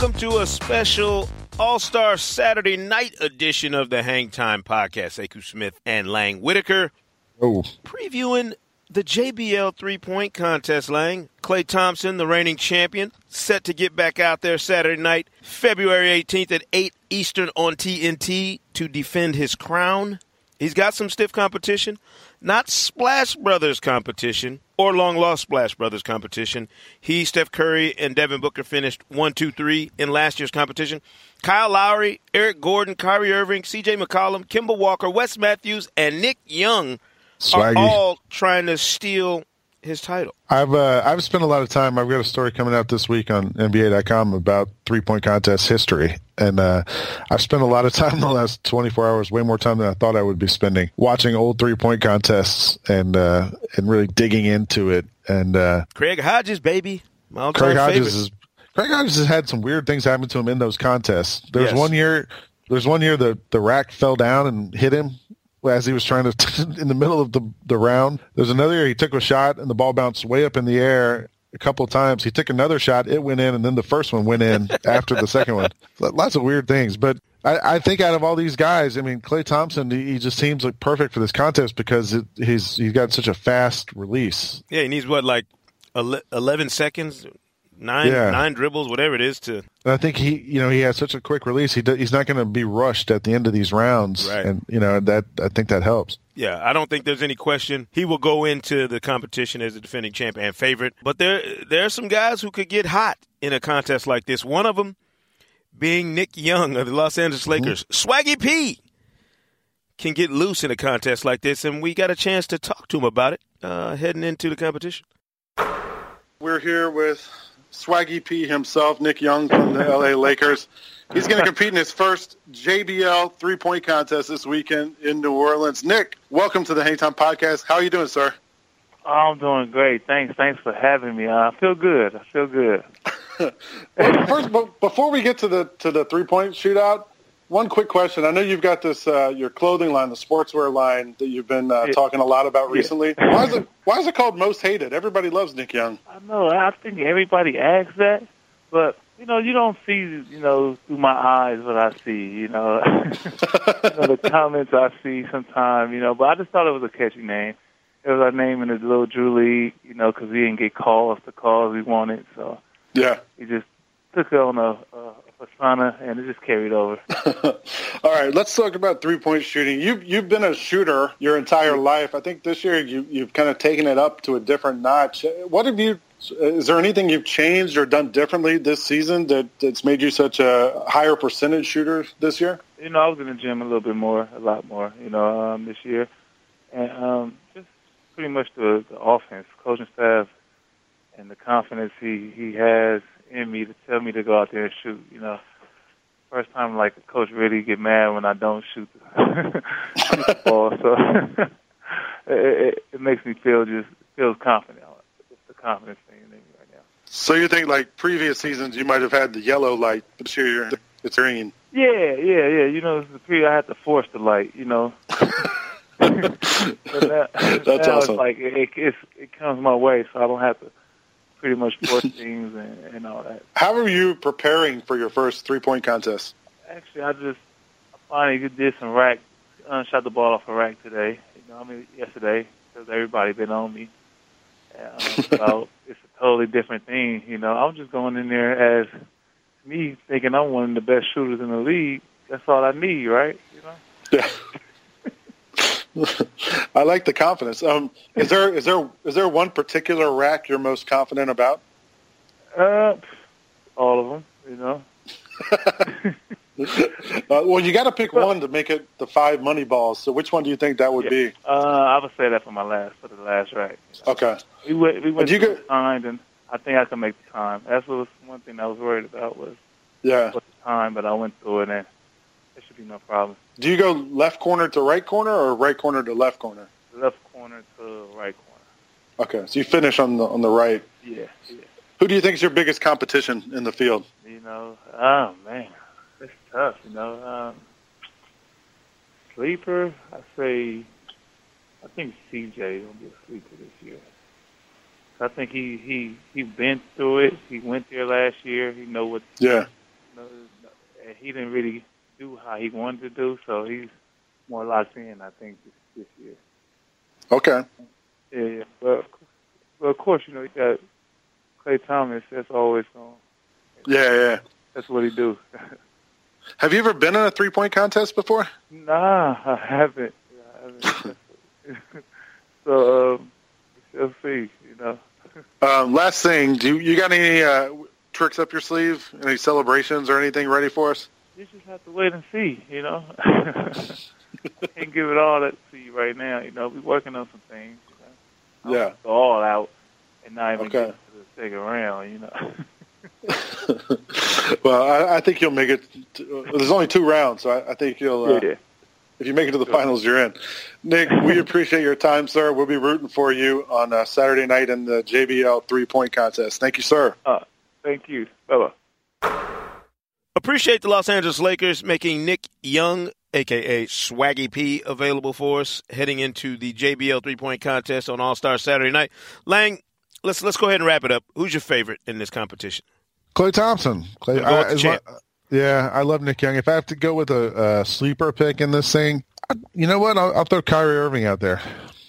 welcome to a special All Star Saturday night edition of the Hang Time Podcast. Sekou Smith and Lang Whitaker. Oh. Previewing the JBL three point contest, Lang. Klay Thompson, the reigning champion, set to get back out there Saturday night, February 18th at 8 Eastern on TNT to defend his crown. He's got some stiff competition, not Splash Brothers competition or long lost Splash Brothers competition. He, Steph Curry, and Devin Booker finished 1 2 3 in last year's competition. Kyle Lowry, Eric Gordon, Kyrie Irving, CJ McCollum, Kemba Walker, Wes Matthews, and Nick Young Swaggy. are all trying to steal his title. I've uh, I've spent a lot of time. I've got a story coming out this week on NBA.com about three point contest history, and uh, I've spent a lot of time in the last 24 hours, way more time than I thought I would be spending, watching old three point contests and uh, and really digging into it. And uh, Craig Hodges, baby. My Craig Hodges favorite. is Craig Hodges has had some weird things happen to him in those contests. There's Yes. one year, there's one year the the rack fell down and hit him as he was trying to in the middle of the the round. There's another year he took a shot and the ball bounced way up in the air a couple of times. He took another shot, it went in, and then the first one went in after the second one. Lots of weird things, but. I, I think out of all these guys, I mean, Klay Thompson, he he just seems like perfect for this contest because it, he's he's got such a fast release. Yeah, he needs what, like 11 seconds, nine Yeah. nine dribbles, whatever it is to. And I think he, you know, he has such a quick release. He do, he's not going to be rushed at the end of these rounds, Right. and you know that I think that helps. Yeah, I don't think there's any question he will go into the competition as a defending champ and favorite. But there there are some guys who could get hot in a contest like this. One of them being Nick Young of the Los Angeles Lakers. Swaggy P can get loose in a contest like this, and we got a chance to talk to him about it uh, heading into the competition. We're here with Swaggy P himself, Nick Young from the LA Lakers. He's going to compete in his first JBL three-point contest this weekend in New Orleans. Nick, welcome to the Hangtime Podcast. How are you doing, sir? I'm doing great. Thanks. Thanks for having me. I feel good. I feel good. Well, first, before we get to the to the three-point shootout, one quick question. I know you've got this uh, your clothing line, the sportswear line that you've been uh, talking a lot about Yeah. recently. Why is it Why is it called Most Hated? Everybody loves Nick Young. I know. I think everybody asks that, but you know, you don't see, you know, through my eyes what I see. You know, you know the comments I see sometimes. You know, but I just thought it was a catchy name. It was our name in the little Drew League. You know, because we didn't get calls the calls we wanted, so Yeah. we just took it on a, a persona, and it just carried over. All right, let's talk about three point shooting. You've you've been a shooter your entire life. I think this year you you've kind of taken it up to a different notch. What have you? Is there anything you've changed or done differently this season that that's made you such a higher percentage shooter this year? you know, I was in the gym a little bit more, a lot more, you know, um, this year, and um, just pretty much the, the offense, coaching staff, and the confidence he he has in me to tell me to go out there and shoot. You know, first time like a coach really get mad when I don't shoot the, shoot the ball, so it, it, it makes me feel just feels confident. It's the confidence thing in me right now. So you think like previous seasons you might have had the yellow light, but this year it's green. Yeah, yeah, yeah. You know, the period I had to force the light. You know. But now, That's now awesome. It's like it, it, it's, it comes my way, so I don't have to pretty much force things and, and all that. How are you preparing for your first three point contest? Actually, I just I finally did some rack, uh, shot the ball off a rack today. You know, I mean yesterday because everybody been on me. Um, so it's a totally different thing. You know, I'm just going in there as me thinking I'm one of the best shooters in the league. That's all I need, right? You know. Yeah. I like the confidence. Um, is there is there is there one particular rack you're most confident about? Uh, all of them, you know. Uh, well, you got to pick one to make it the five money balls. So which one do you think that would be? Uh, I would say that for my last, for the last rack. Okay. We went, we went you the time, and I think I can make the time. That's what was one thing I was worried about was Yeah. the time, but I went through it, and it should be no problem. Do you go left corner to right corner or right corner to left corner? Left corner to right corner. Okay. So you finish on the on the right. Yeah, yeah. Who do you think is your biggest competition in the field? You know, oh man, it's tough. You know, um, sleeper. I say, I think CJ gonna be a sleeper this year. I think he he he been through it. He went there last year. He know what Yeah. and he didn't really do how he wanted to do, so he's more locked in, I think, this, this year. Okay. Yeah, yeah. But, but of course, you know, you got Klay Thomas. That's always on. Yeah, yeah. That's what he do. Have you ever been in a three point contest before? nah, I haven't. I haven't. so, um, we'll see. You know. Um, last thing, do you, you got any uh, tricks up your sleeve? Any celebrations or anything ready for us? You just have to wait and see. You know. Can't give it all that to you right now. You know, we're working on some things. You know? Yeah. Go all out and not even Okay. get to the second round. You know. well, I, I think you'll make it. To, there's only two rounds, so I, I think you'll. Uh, yeah. If you make it to the finals, you're in. Nick, we appreciate your time, sir. We'll be rooting for you on uh, Saturday night in the JBL three point contest. Thank you, sir. Uh, thank you. Bye bye. Appreciate the Los Angeles Lakers making Nick Young, aka Swaggy P, available for us heading into the JBL three point contest on All Star Saturday night. Lang, let's let's go ahead and wrap it up. Who's your favorite in this competition? Klay Thompson. Klay, Gonna I- the as my- yeah, I love Nick Young. If I have to go with a, a sleeper pick in this thing, I, you know what? I'll, I'll throw Kyrie Irving out there.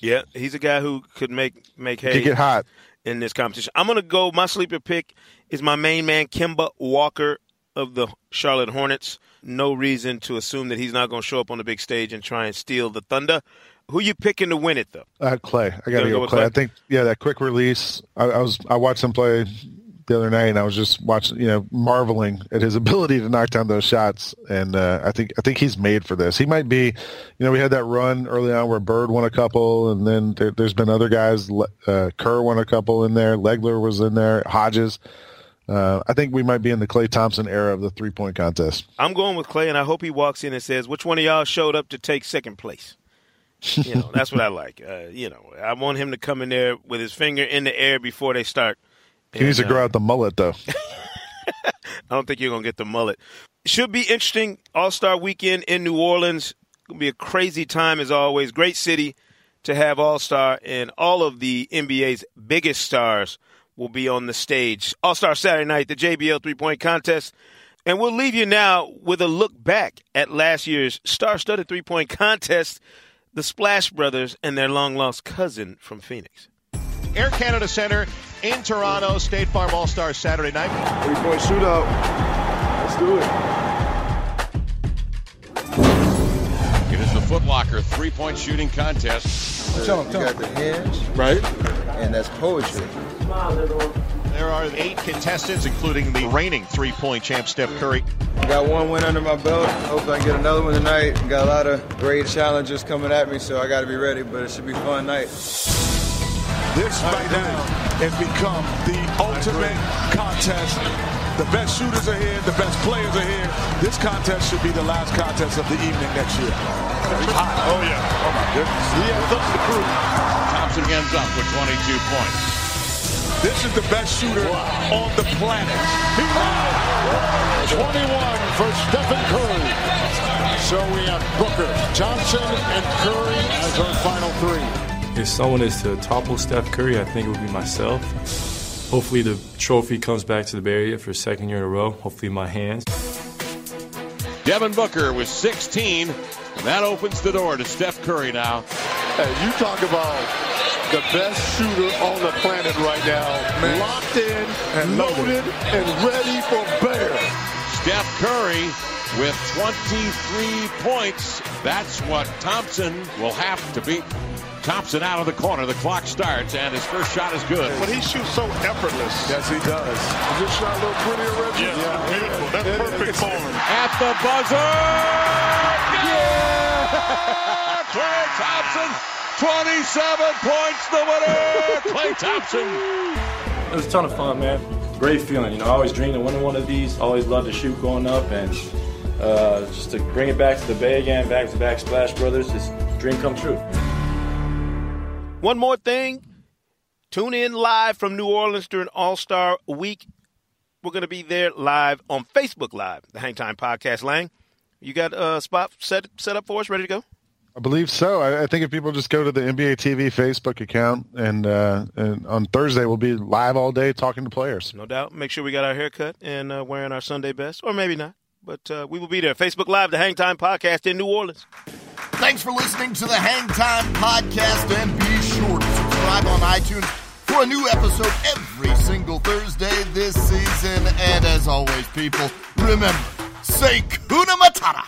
Yeah, he's a guy who could make make hay get hot. in this competition. I'm going to go. My sleeper pick is my main man, Kemba Walker of the Charlotte Hornets. No reason to assume that he's not going to show up on the big stage and try and steal the thunder. Who you picking to win it, though? Uh, Klay, I got Gonna go go with Klay. Klay? I think yeah, that quick release. I, I was I watched him play the other night, and I was just watching, you know, marveling at his ability to knock down those shots. And uh, I think I think he's made for this. He might be, you know, we had that run early on where Bird won a couple, and then there, there's been other guys. Uh, Kerr won a couple in there. Legler was in there. Hodges. Uh, I think we might be in the Klay Thompson era of the three point contest. I'm going with Klay, and I hope he walks in and says, "Which one of y'all showed up to take second place?" You know, that's what I like. Uh, you know, I want him to come in there with his finger in the air before they start. He needs to uh, grow out the mullet though. I don't think you're gonna get the mullet. Should be interesting. All Star Weekend in New Orleans. Gonna be a crazy time as always. Great city to have All Star, and all of the NBA's biggest stars will be on the stage. All Star Saturday night, the JBL three point contest. And we'll leave you now with a look back at last year's star studded three point contest, the Splash Brothers and their long lost cousin from Phoenix. Air Canada Center in Toronto, State Farm All Star Saturday night. Three point shootout. Let's do it. It is the Foot Locker three-point shooting contest. Tell 'em, tell 'em. got the hands, Right? and that's poetry. There are eight contestants, including the reigning three-point champ Steph Curry. Got one win under my belt. Hope I get another one tonight. Got a lot of great challenges coming at me, so I got to be ready. But it should be a fun night. This right now has become the ultimate contest. The best shooters are here. The best players are here. This contest should be the last contest of the evening next year. It's hot. Oh yeah. Oh my goodness. He has up the crew. Thompson ends up with 22 points. This is the best shooter on the planet. He has 21 for Stephen Curry. So we have Booker, Thompson, and Curry as our final three. If someone is to topple Steph Curry, I think it would be myself. Hopefully, the trophy comes back to the Bay Area for a second year in a row. Hopefully, in my hands. Devin Booker with 16, and that opens the door to Steph Curry now. Hey, you talk about the best shooter on the planet right now. Locked in, and loaded, and ready for bear. Steph Curry with 23 points. That's what Thompson will have to beat. Thompson out of the corner. The clock starts, and his first shot is good. But he shoots so effortless. Yes, he does. Is this shot a little prettier, Reggie? Yeah, beautiful. That's perfect form. At the buzzer! Yeah! Klay Thompson, 27 points, the winner! Klay Thompson. It was a ton of fun, man. Great feeling. You know, I always dreamed of winning one of these. Always loved to shoot going up, and uh, just to bring it back to the Bay again, back to back Splash Brothers, this dream come true. One more thing. Tune in live from New Orleans during All Star Week. We're going to be there live on Facebook Live, the Hang Time Podcast. Lang, you got a spot set set up for us, ready to go? I believe so. I, I think if people just go to the NBA TV Facebook account, and, uh, and on Thursday we'll be live all day talking to players. No doubt. Make sure we got our haircut and uh, wearing our Sunday best, or maybe not. But uh, we will be there. Facebook Live, the Hang Time Podcast in New Orleans. Thanks for listening to the Hang Time Podcast, and be sure to subscribe on iTunes for a new episode every single Thursday this season. And as always, people, remember, say Kuna Matata.